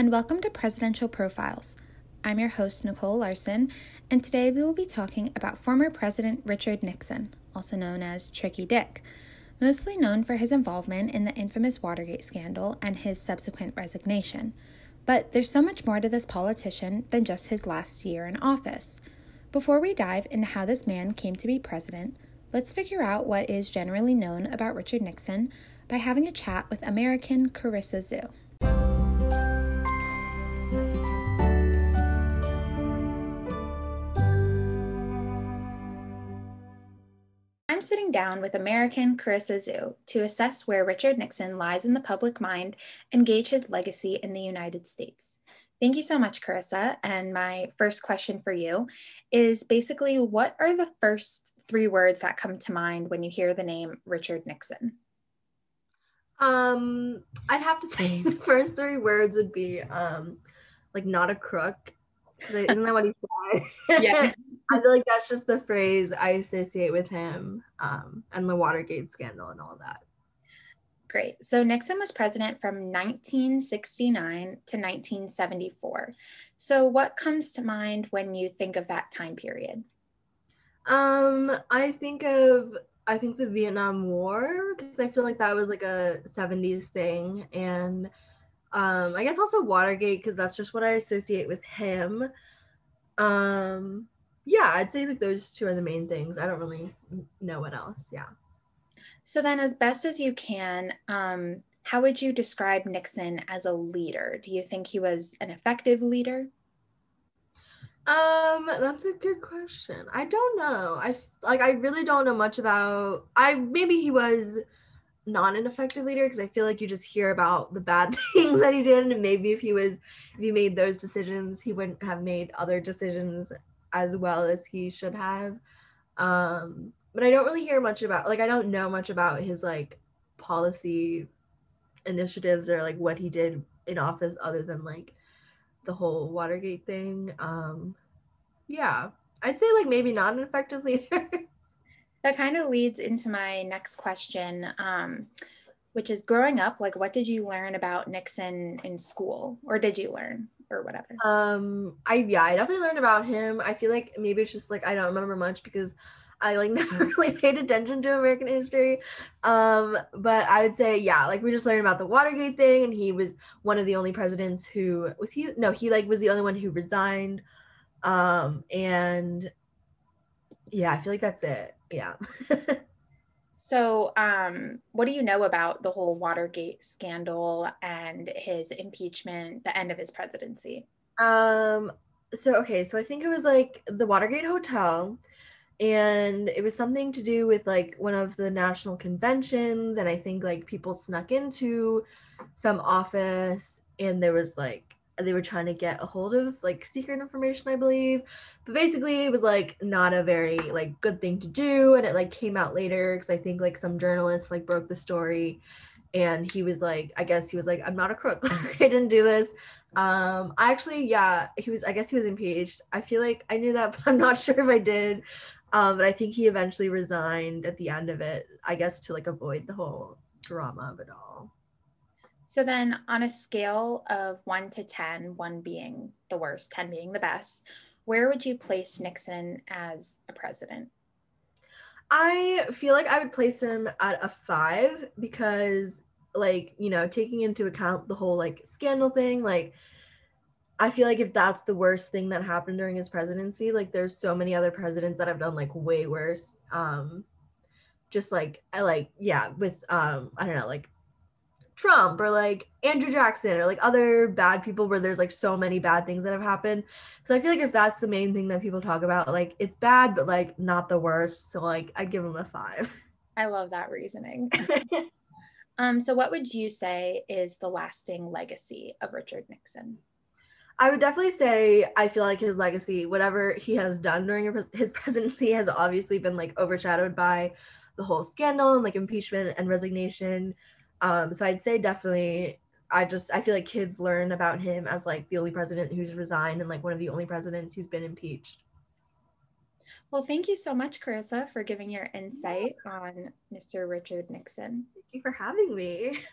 and welcome to Presidential Profiles. I'm your host, Nicole Larson, and today we will be talking about former President Richard Nixon, also known as Tricky Dick, mostly known for his involvement in the infamous Watergate scandal and his subsequent resignation. But there's so much more to this politician than just his last year in office. Before we dive into how this man came to be president, let's figure out what is generally known about Richard Nixon by having a chat with American Carissa Zhu. I'm sitting down with American Carissa Zhu to assess where Richard Nixon lies in the public mind and gauge his legacy in the United States. Thank you so much, Carissa. And my first question for you is basically what are the first three words that come to mind when you hear the name Richard Nixon? Um, I'd have to say the first three words would be um, like not a crook. Isn't that what he said? Yeah. I feel like that's just the phrase I associate with him um, and the Watergate scandal and all that. Great. So Nixon was president from 1969 to 1974. So what comes to mind when you think of that time period? Um, I think of I think the Vietnam War because I feel like that was like a 70s thing and um I guess also Watergate because that's just what I associate with him. Um yeah, I'd say like those two are the main things. I don't really know what else. Yeah. So then, as best as you can, um, how would you describe Nixon as a leader? Do you think he was an effective leader? Um, that's a good question. I don't know. I like I really don't know much about I maybe he was not an effective leader because I feel like you just hear about the bad things that he did and maybe if he was if he made those decisions, he wouldn't have made other decisions as well as he should have. Um, but I don't really hear much about like I don't know much about his like policy initiatives or like what he did in office other than like the whole Watergate thing. Um, yeah, I'd say like maybe not an effective leader. that kind of leads into my next question, um, which is growing up, like what did you learn about Nixon in school, or did you learn? Or whatever? Um, I yeah, I definitely learned about him. I feel like maybe it's just like I don't remember much because I like never really paid attention to American history. Um, but I would say, yeah, like we just learned about the Watergate thing, and he was one of the only presidents who was he no, he like was the only one who resigned. Um, and yeah, I feel like that's it. Yeah. So, um, what do you know about the whole Watergate scandal and his impeachment, the end of his presidency? Um, so okay, so I think it was like the Watergate Hotel, and it was something to do with like one of the national conventions, and I think like people snuck into some office, and there was like they were trying to get a hold of like secret information i believe. But basically it was like not a very like good thing to do and it like came out later because i think like some journalists like broke the story and he was like i guess he was like i'm not a crook i didn't do this. Um i actually yeah he was i guess he was impeached. I feel like i knew that but i'm not sure if i did. Um but i think he eventually resigned at the end of it i guess to like avoid the whole drama of it all so then, on a scale of one to 10, one being the worst, 10 being the best, where would you place Nixon as a president? I feel like I would place him at a five because, like, you know, taking into account the whole like scandal thing, like, I feel like if that's the worst thing that happened during his presidency, like, there's so many other presidents that have done like way worse. Um, just like I like, yeah, with um, I don't know, like Trump or like Andrew Jackson or like other bad people where there's like so many bad things that have happened. So I feel like if that's the main thing that people talk about, like it's bad, but like not the worst. So like I'd give him a five. I love that reasoning. um, so what would you say is the lasting legacy of Richard Nixon? I would definitely say I feel like his legacy, whatever he has done during his presidency, has obviously been like overshadowed by the whole scandal and like impeachment and resignation. Um, so I'd say definitely I just I feel like kids learn about him as like the only president who's resigned and like one of the only presidents who's been impeached. Well, thank you so much, Carissa, for giving your insight on Mr. Richard Nixon. Thank you for having me.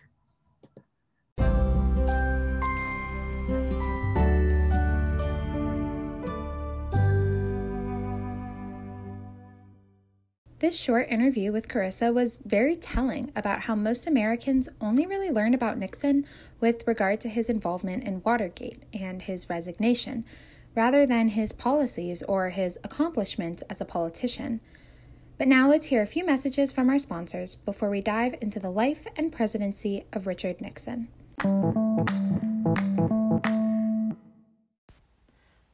This short interview with Carissa was very telling about how most Americans only really learn about Nixon with regard to his involvement in Watergate and his resignation, rather than his policies or his accomplishments as a politician. But now let's hear a few messages from our sponsors before we dive into the life and presidency of Richard Nixon.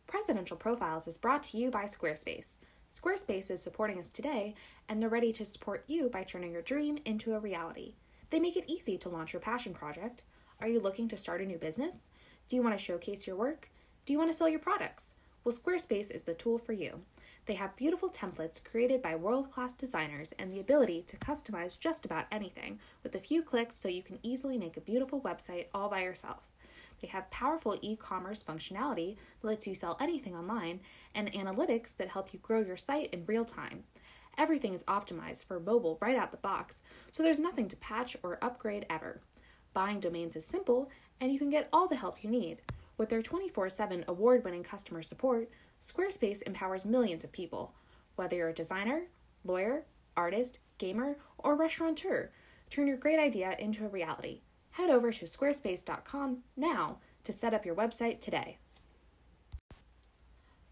Presidential Profiles is brought to you by Squarespace. Squarespace is supporting us today, and they're ready to support you by turning your dream into a reality. They make it easy to launch your passion project. Are you looking to start a new business? Do you want to showcase your work? Do you want to sell your products? Well, Squarespace is the tool for you. They have beautiful templates created by world class designers and the ability to customize just about anything with a few clicks so you can easily make a beautiful website all by yourself. They have powerful e commerce functionality that lets you sell anything online and analytics that help you grow your site in real time. Everything is optimized for mobile right out the box, so there's nothing to patch or upgrade ever. Buying domains is simple, and you can get all the help you need. With their 24 7 award winning customer support, Squarespace empowers millions of people. Whether you're a designer, lawyer, artist, gamer, or restaurateur, turn your great idea into a reality head over to squarespace.com now to set up your website today.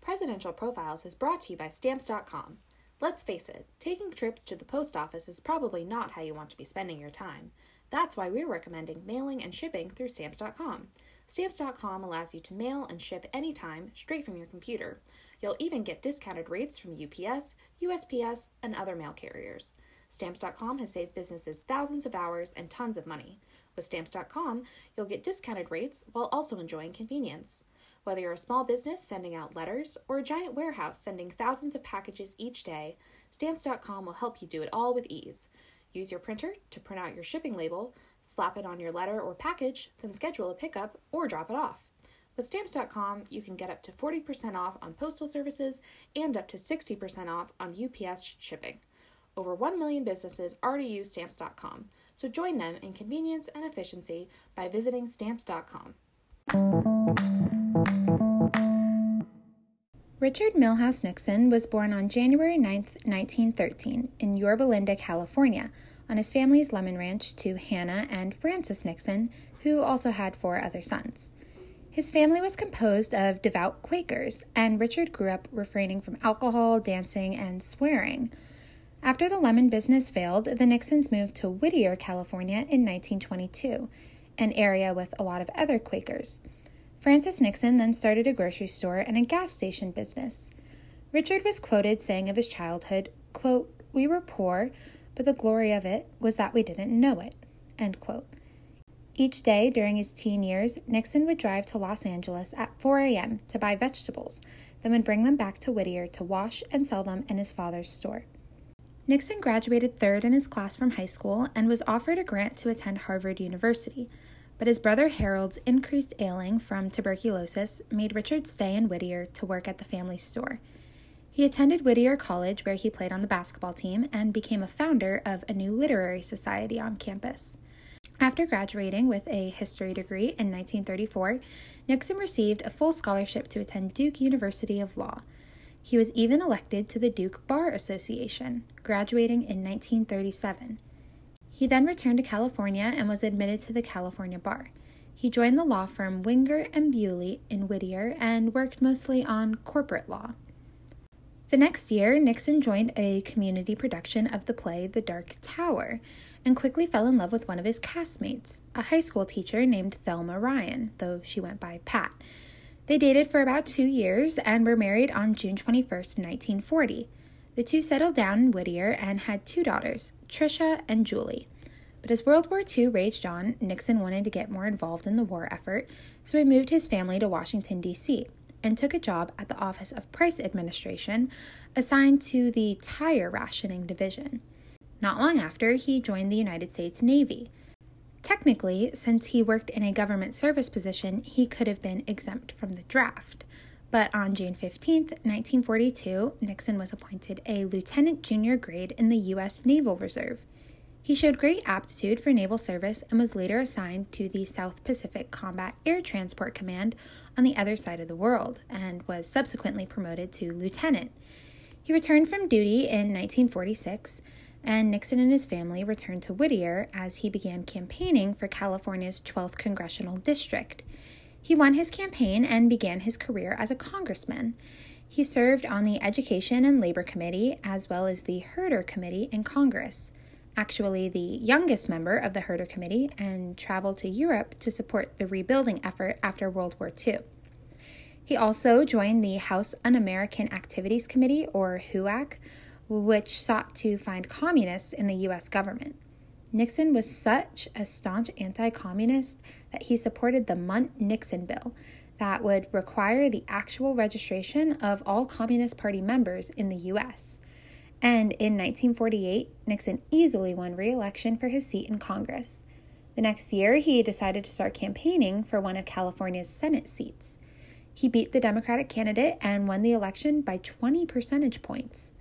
Presidential Profiles is brought to you by Stamps.com. Let's face it, taking trips to the post office is probably not how you want to be spending your time. That's why we're recommending mailing and shipping through Stamps.com. Stamps.com allows you to mail and ship anytime straight from your computer. You'll even get discounted rates from UPS, USPS, and other mail carriers. Stamps.com has saved businesses thousands of hours and tons of money. With Stamps.com, you'll get discounted rates while also enjoying convenience. Whether you're a small business sending out letters or a giant warehouse sending thousands of packages each day, Stamps.com will help you do it all with ease. Use your printer to print out your shipping label, slap it on your letter or package, then schedule a pickup or drop it off. With Stamps.com, you can get up to 40% off on postal services and up to 60% off on UPS shipping. Over 1 million businesses already use Stamps.com, so join them in convenience and efficiency by visiting Stamps.com. Richard Milhous Nixon was born on January 9, 1913, in Yorba Linda, California, on his family's lemon ranch to Hannah and Francis Nixon, who also had four other sons. His family was composed of devout Quakers, and Richard grew up refraining from alcohol, dancing, and swearing. After the lemon business failed, the Nixons moved to Whittier, California in 1922, an area with a lot of other Quakers. Francis Nixon then started a grocery store and a gas station business. Richard was quoted saying of his childhood, quote, We were poor, but the glory of it was that we didn't know it. End quote. Each day during his teen years, Nixon would drive to Los Angeles at 4 a.m. to buy vegetables, then would bring them back to Whittier to wash and sell them in his father's store. Nixon graduated third in his class from high school and was offered a grant to attend Harvard University, but his brother Harold's increased ailing from tuberculosis made Richard stay in Whittier to work at the family store. He attended Whittier College, where he played on the basketball team and became a founder of a new literary society on campus. After graduating with a history degree in 1934, Nixon received a full scholarship to attend Duke University of Law. He was even elected to the Duke Bar Association, graduating in 1937. He then returned to California and was admitted to the California Bar. He joined the law firm Wingert and Bewley in Whittier and worked mostly on corporate law. The next year, Nixon joined a community production of the play The Dark Tower and quickly fell in love with one of his castmates, a high school teacher named Thelma Ryan, though she went by Pat. They dated for about two years and were married on June 21, 1940. The two settled down in Whittier and had two daughters, Tricia and Julie. But as World War II raged on, Nixon wanted to get more involved in the war effort, so he moved his family to Washington, D.C., and took a job at the Office of Price Administration, assigned to the Tire Rationing Division. Not long after, he joined the United States Navy. Technically, since he worked in a government service position, he could have been exempt from the draft. But on June 15, 1942, Nixon was appointed a lieutenant junior grade in the U.S. Naval Reserve. He showed great aptitude for naval service and was later assigned to the South Pacific Combat Air Transport Command on the other side of the world and was subsequently promoted to lieutenant. He returned from duty in 1946, and Nixon and his family returned to Whittier as he began campaigning for California's 12th congressional district. He won his campaign and began his career as a congressman. He served on the Education and Labor Committee as well as the Herter Committee in Congress, actually the youngest member of the Herter Committee, and traveled to Europe to support the rebuilding effort after World War II. He also joined the House Un American Activities Committee, or HUAC, which sought to find communists in the U.S. government. Nixon was such a staunch anti communist that he supported the Mundt Nixon bill that would require the actual registration of all Communist Party members in the U.S. And in 1948, Nixon easily won re election for his seat in Congress. The next year, he decided to start campaigning for one of California's Senate seats. He beat the Democratic candidate and won the election by 20 percentage points.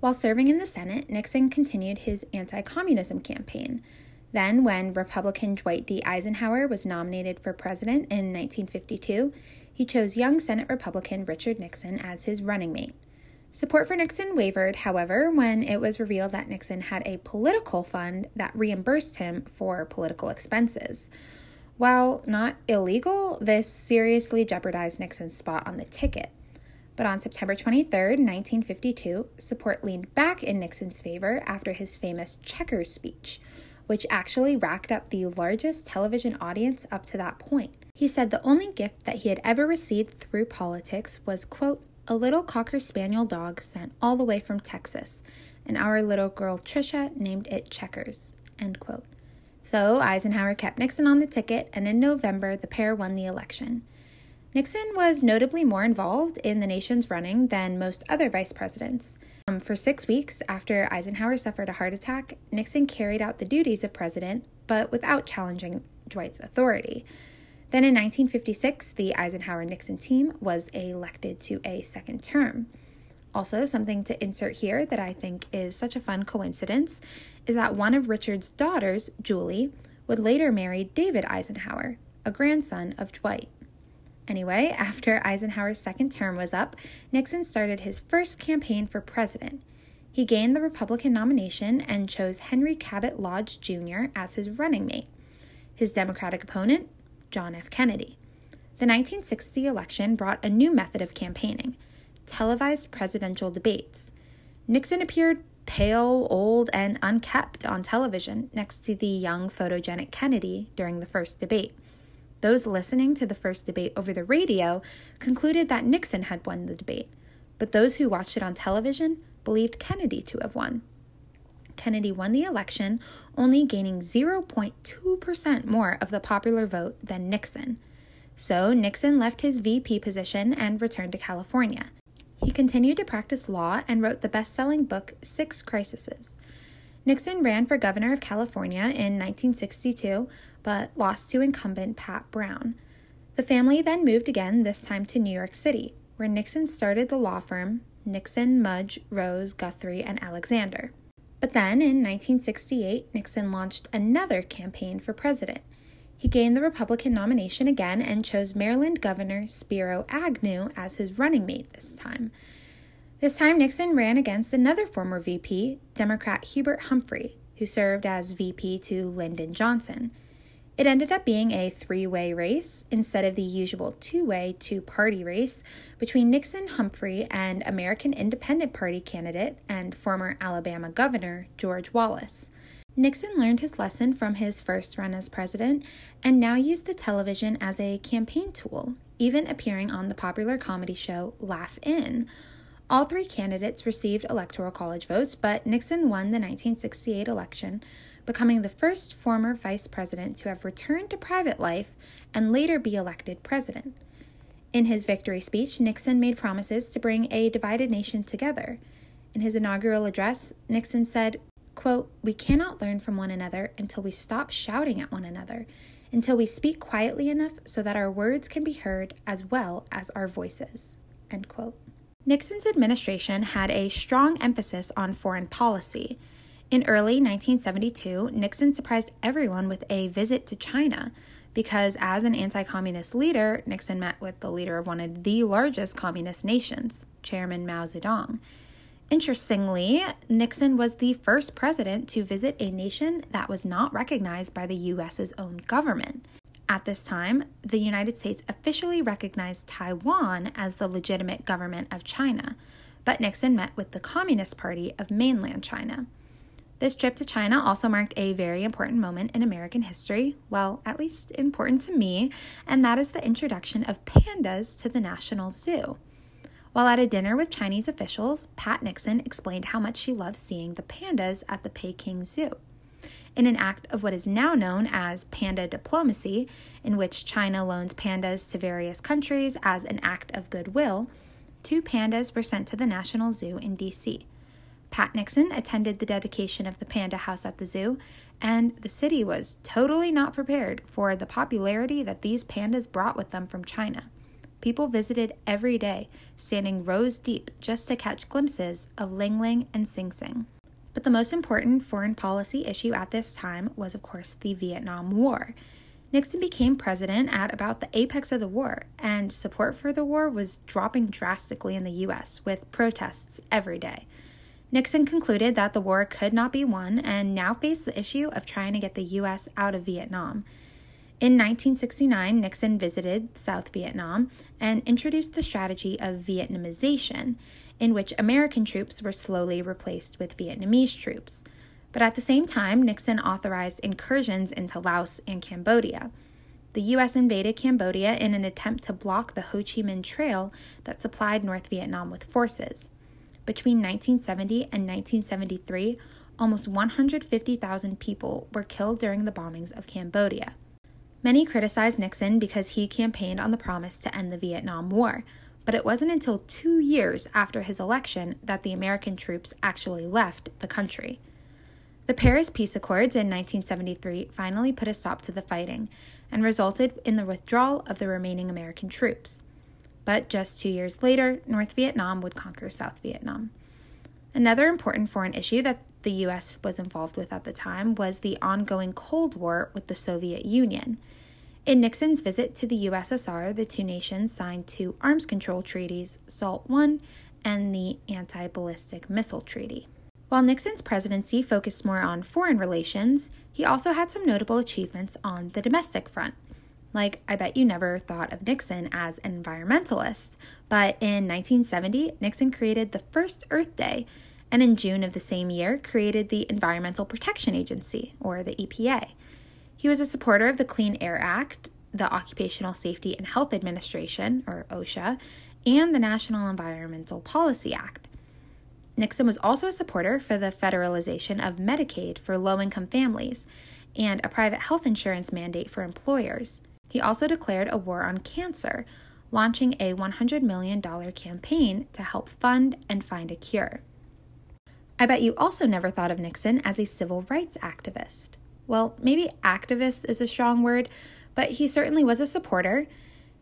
While serving in the Senate, Nixon continued his anti communism campaign. Then, when Republican Dwight D. Eisenhower was nominated for president in 1952, he chose young Senate Republican Richard Nixon as his running mate. Support for Nixon wavered, however, when it was revealed that Nixon had a political fund that reimbursed him for political expenses. While not illegal, this seriously jeopardized Nixon's spot on the ticket. But on September 23, 1952, support leaned back in Nixon's favor after his famous Checkers speech, which actually racked up the largest television audience up to that point. He said the only gift that he had ever received through politics was, quote, a little cocker spaniel dog sent all the way from Texas, and our little girl Tricia named it Checkers, end quote. So Eisenhower kept Nixon on the ticket, and in November, the pair won the election. Nixon was notably more involved in the nation's running than most other vice presidents. Um, for six weeks after Eisenhower suffered a heart attack, Nixon carried out the duties of president, but without challenging Dwight's authority. Then in 1956, the Eisenhower Nixon team was elected to a second term. Also, something to insert here that I think is such a fun coincidence is that one of Richard's daughters, Julie, would later marry David Eisenhower, a grandson of Dwight. Anyway, after Eisenhower's second term was up, Nixon started his first campaign for president. He gained the Republican nomination and chose Henry Cabot Lodge Jr. as his running mate. His Democratic opponent, John F. Kennedy. The 1960 election brought a new method of campaigning televised presidential debates. Nixon appeared pale, old, and unkept on television next to the young, photogenic Kennedy during the first debate. Those listening to the first debate over the radio concluded that Nixon had won the debate, but those who watched it on television believed Kennedy to have won. Kennedy won the election, only gaining 0.2% more of the popular vote than Nixon. So Nixon left his VP position and returned to California. He continued to practice law and wrote the best selling book Six Crises. Nixon ran for governor of California in 1962, but lost to incumbent Pat Brown. The family then moved again, this time to New York City, where Nixon started the law firm Nixon, Mudge, Rose, Guthrie, and Alexander. But then in 1968, Nixon launched another campaign for president. He gained the Republican nomination again and chose Maryland Governor Spiro Agnew as his running mate this time. This time, Nixon ran against another former VP, Democrat Hubert Humphrey, who served as VP to Lyndon Johnson. It ended up being a three way race instead of the usual two way, two party race between Nixon Humphrey and American Independent Party candidate and former Alabama Governor George Wallace. Nixon learned his lesson from his first run as president and now used the television as a campaign tool, even appearing on the popular comedy show Laugh In all three candidates received Electoral College votes, but Nixon won the 1968 election, becoming the first former vice president to have returned to private life and later be elected president. In his victory speech, Nixon made promises to bring a divided nation together. In his inaugural address, Nixon said, quote, We cannot learn from one another until we stop shouting at one another, until we speak quietly enough so that our words can be heard as well as our voices. End quote. Nixon's administration had a strong emphasis on foreign policy. In early 1972, Nixon surprised everyone with a visit to China, because as an anti communist leader, Nixon met with the leader of one of the largest communist nations, Chairman Mao Zedong. Interestingly, Nixon was the first president to visit a nation that was not recognized by the US's own government. At this time, the United States officially recognized Taiwan as the legitimate government of China, but Nixon met with the Communist Party of mainland China. This trip to China also marked a very important moment in American history, well, at least important to me, and that is the introduction of pandas to the National Zoo. While at a dinner with Chinese officials, Pat Nixon explained how much she loved seeing the pandas at the Peking Zoo. In an act of what is now known as panda diplomacy, in which China loans pandas to various countries as an act of goodwill, two pandas were sent to the National Zoo in D.C. Pat Nixon attended the dedication of the Panda House at the zoo, and the city was totally not prepared for the popularity that these pandas brought with them from China. People visited every day, standing rows deep just to catch glimpses of Ling Ling and Hsing Hsing. But the most important foreign policy issue at this time was, of course, the Vietnam War. Nixon became president at about the apex of the war, and support for the war was dropping drastically in the U.S., with protests every day. Nixon concluded that the war could not be won and now faced the issue of trying to get the U.S. out of Vietnam. In 1969, Nixon visited South Vietnam and introduced the strategy of Vietnamization, in which American troops were slowly replaced with Vietnamese troops. But at the same time, Nixon authorized incursions into Laos and Cambodia. The U.S. invaded Cambodia in an attempt to block the Ho Chi Minh Trail that supplied North Vietnam with forces. Between 1970 and 1973, almost 150,000 people were killed during the bombings of Cambodia. Many criticized Nixon because he campaigned on the promise to end the Vietnam War, but it wasn't until two years after his election that the American troops actually left the country. The Paris Peace Accords in 1973 finally put a stop to the fighting and resulted in the withdrawal of the remaining American troops. But just two years later, North Vietnam would conquer South Vietnam. Another important foreign issue that the US was involved with at the time was the ongoing Cold War with the Soviet Union. In Nixon's visit to the USSR, the two nations signed two arms control treaties, SALT I and the Anti Ballistic Missile Treaty. While Nixon's presidency focused more on foreign relations, he also had some notable achievements on the domestic front. Like, I bet you never thought of Nixon as an environmentalist, but in 1970, Nixon created the first Earth Day, and in June of the same year created the Environmental Protection Agency, or the EPA. He was a supporter of the Clean Air Act, the Occupational Safety and Health Administration, or OSHA, and the National Environmental Policy Act. Nixon was also a supporter for the federalization of Medicaid for low income families and a private health insurance mandate for employers. He also declared a war on cancer, launching a $100 million campaign to help fund and find a cure. I bet you also never thought of Nixon as a civil rights activist. Well, maybe activist is a strong word, but he certainly was a supporter.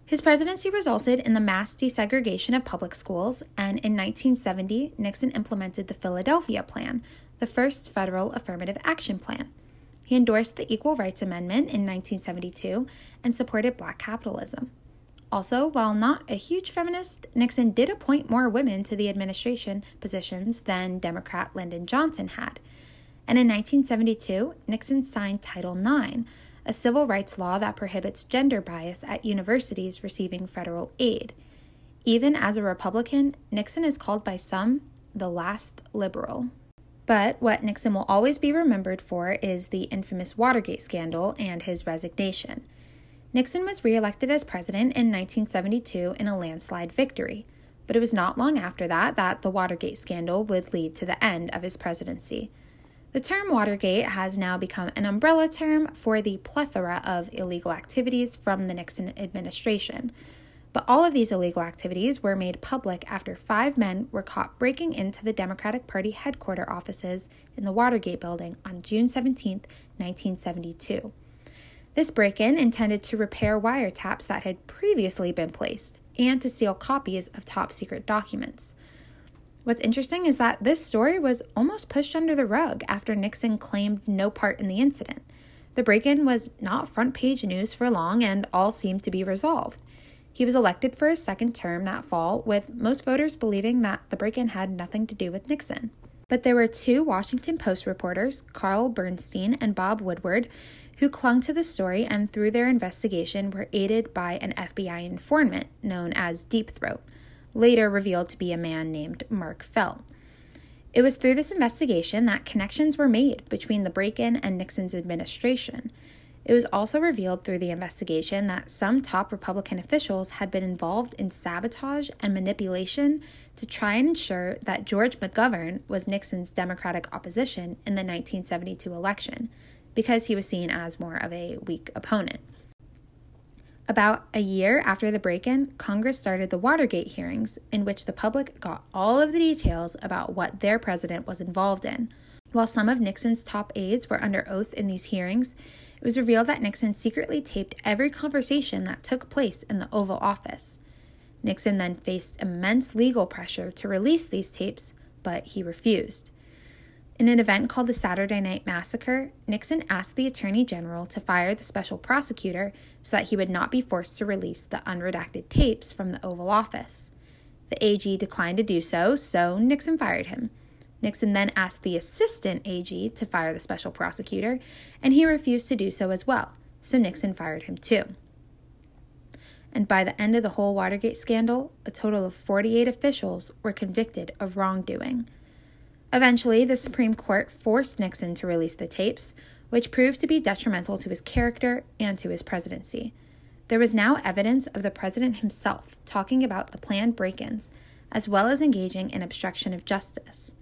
His presidency resulted in the mass desegregation of public schools, and in 1970, Nixon implemented the Philadelphia Plan, the first federal affirmative action plan. He endorsed the Equal Rights Amendment in 1972 and supported black capitalism. Also, while not a huge feminist, Nixon did appoint more women to the administration positions than Democrat Lyndon Johnson had. And in 1972, Nixon signed Title IX, a civil rights law that prohibits gender bias at universities receiving federal aid. Even as a Republican, Nixon is called by some the last liberal. But what Nixon will always be remembered for is the infamous Watergate scandal and his resignation. Nixon was reelected as president in 1972 in a landslide victory, but it was not long after that that the Watergate scandal would lead to the end of his presidency. The term Watergate has now become an umbrella term for the plethora of illegal activities from the Nixon administration. But all of these illegal activities were made public after five men were caught breaking into the Democratic Party headquarters offices in the Watergate building on June 17, 1972. This break in intended to repair wiretaps that had previously been placed and to steal copies of top secret documents. What's interesting is that this story was almost pushed under the rug after Nixon claimed no part in the incident. The break in was not front page news for long, and all seemed to be resolved. He was elected for his second term that fall, with most voters believing that the break in had nothing to do with Nixon. But there were two Washington Post reporters, Carl Bernstein and Bob Woodward, who clung to the story and through their investigation were aided by an FBI informant known as Deep Throat, later revealed to be a man named Mark Felt. It was through this investigation that connections were made between the break in and Nixon's administration. It was also revealed through the investigation that some top Republican officials had been involved in sabotage and manipulation to try and ensure that George McGovern was Nixon's Democratic opposition in the 1972 election, because he was seen as more of a weak opponent. About a year after the break in, Congress started the Watergate hearings, in which the public got all of the details about what their president was involved in. While some of Nixon's top aides were under oath in these hearings, it was revealed that Nixon secretly taped every conversation that took place in the Oval Office. Nixon then faced immense legal pressure to release these tapes, but he refused. In an event called the Saturday Night Massacre, Nixon asked the Attorney General to fire the special prosecutor so that he would not be forced to release the unredacted tapes from the Oval Office. The AG declined to do so, so Nixon fired him. Nixon then asked the assistant AG to fire the special prosecutor, and he refused to do so as well, so Nixon fired him too. And by the end of the whole Watergate scandal, a total of 48 officials were convicted of wrongdoing. Eventually, the Supreme Court forced Nixon to release the tapes, which proved to be detrimental to his character and to his presidency. There was now evidence of the president himself talking about the planned break ins, as well as engaging in obstruction of justice.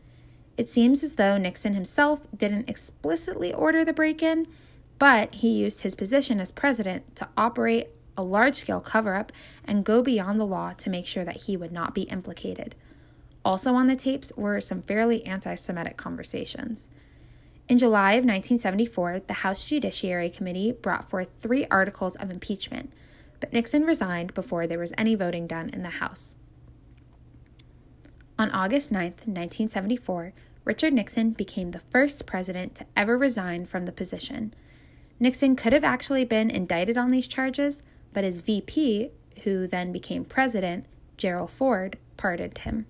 It seems as though Nixon himself didn't explicitly order the break in, but he used his position as president to operate a large scale cover up and go beyond the law to make sure that he would not be implicated. Also on the tapes were some fairly anti Semitic conversations. In July of 1974, the House Judiciary Committee brought forth three articles of impeachment, but Nixon resigned before there was any voting done in the House. On August 9, 1974, Richard Nixon became the first president to ever resign from the position. Nixon could have actually been indicted on these charges, but his VP, who then became president, Gerald Ford, pardoned him.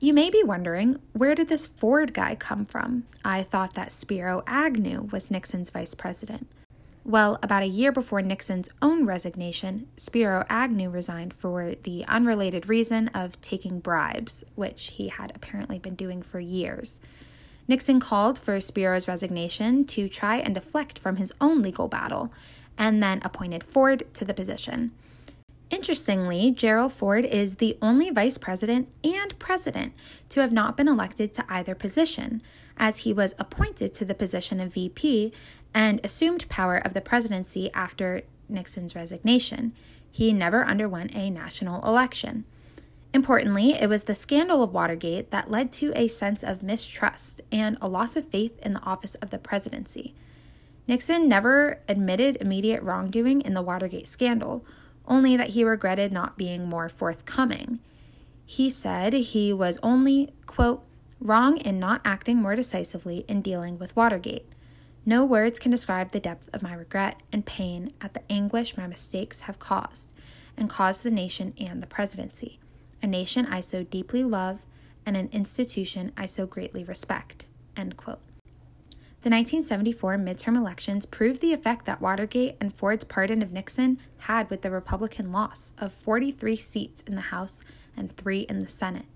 You may be wondering, where did this Ford guy come from? I thought that Spiro Agnew was Nixon's vice president. Well, about a year before Nixon's own resignation, Spiro Agnew resigned for the unrelated reason of taking bribes, which he had apparently been doing for years. Nixon called for Spiro's resignation to try and deflect from his own legal battle, and then appointed Ford to the position. Interestingly, Gerald Ford is the only vice president and president to have not been elected to either position, as he was appointed to the position of VP and assumed power of the presidency after Nixon's resignation. He never underwent a national election. Importantly, it was the scandal of Watergate that led to a sense of mistrust and a loss of faith in the office of the presidency. Nixon never admitted immediate wrongdoing in the Watergate scandal only that he regretted not being more forthcoming. He said he was only, quote, wrong in not acting more decisively in dealing with Watergate. No words can describe the depth of my regret and pain at the anguish my mistakes have caused, and caused the nation and the presidency, a nation I so deeply love and an institution I so greatly respect. End quote. The 1974 midterm elections proved the effect that Watergate and Ford's pardon of Nixon had with the Republican loss of 43 seats in the House and three in the Senate.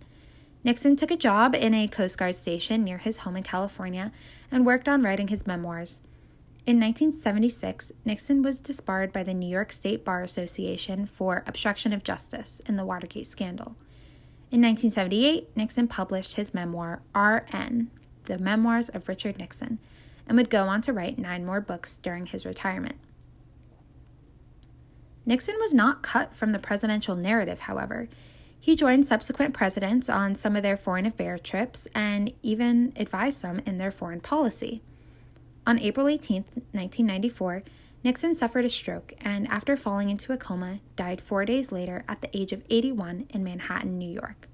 Nixon took a job in a Coast Guard station near his home in California and worked on writing his memoirs. In 1976, Nixon was disbarred by the New York State Bar Association for obstruction of justice in the Watergate scandal. In 1978, Nixon published his memoir, R.N., The Memoirs of Richard Nixon, and would go on to write nine more books during his retirement. Nixon was not cut from the presidential narrative, however. He joined subsequent presidents on some of their foreign affair trips and even advised some in their foreign policy. On April 18, 1994, Nixon suffered a stroke and, after falling into a coma, died four days later at the age of 81 in Manhattan, New York.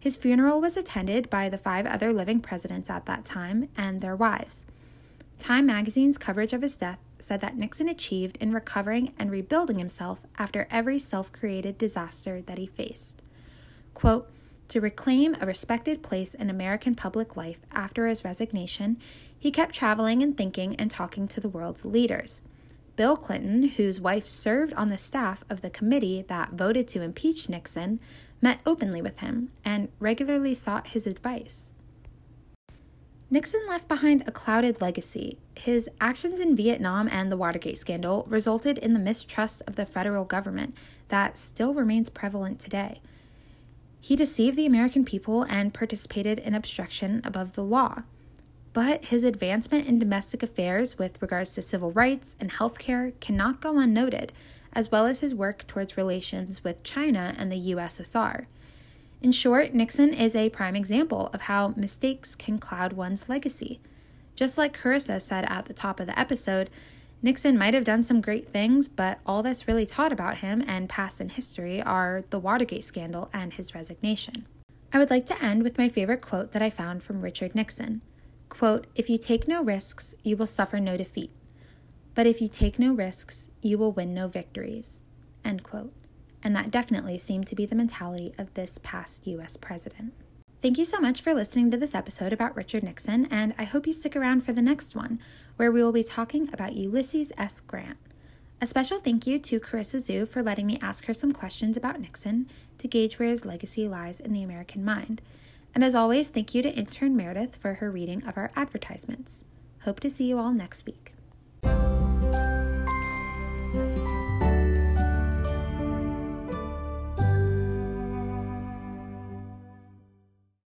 His funeral was attended by the five other living presidents at that time and their wives. Time magazine's coverage of his death said that Nixon achieved in recovering and rebuilding himself after every self created disaster that he faced. Quote, to reclaim a respected place in American public life after his resignation, he kept traveling and thinking and talking to the world's leaders. Bill Clinton, whose wife served on the staff of the committee that voted to impeach Nixon, met openly with him and regularly sought his advice. Nixon left behind a clouded legacy. His actions in Vietnam and the Watergate scandal resulted in the mistrust of the federal government that still remains prevalent today. He deceived the American people and participated in obstruction above the law. But his advancement in domestic affairs with regards to civil rights and healthcare cannot go unnoted, as well as his work towards relations with China and the USSR. In short, Nixon is a prime example of how mistakes can cloud one's legacy. Just like Carissa said at the top of the episode, Nixon might have done some great things, but all that's really taught about him and past in history are the Watergate scandal and his resignation. I would like to end with my favorite quote that I found from Richard Nixon. Quote, if you take no risks, you will suffer no defeat. But if you take no risks, you will win no victories. End quote and that definitely seemed to be the mentality of this past US president. Thank you so much for listening to this episode about Richard Nixon, and I hope you stick around for the next one, where we will be talking about Ulysses S. Grant. A special thank you to Carissa Zhu for letting me ask her some questions about Nixon to gauge where his legacy lies in the American mind. And as always, thank you to intern Meredith for her reading of our advertisements. Hope to see you all next week.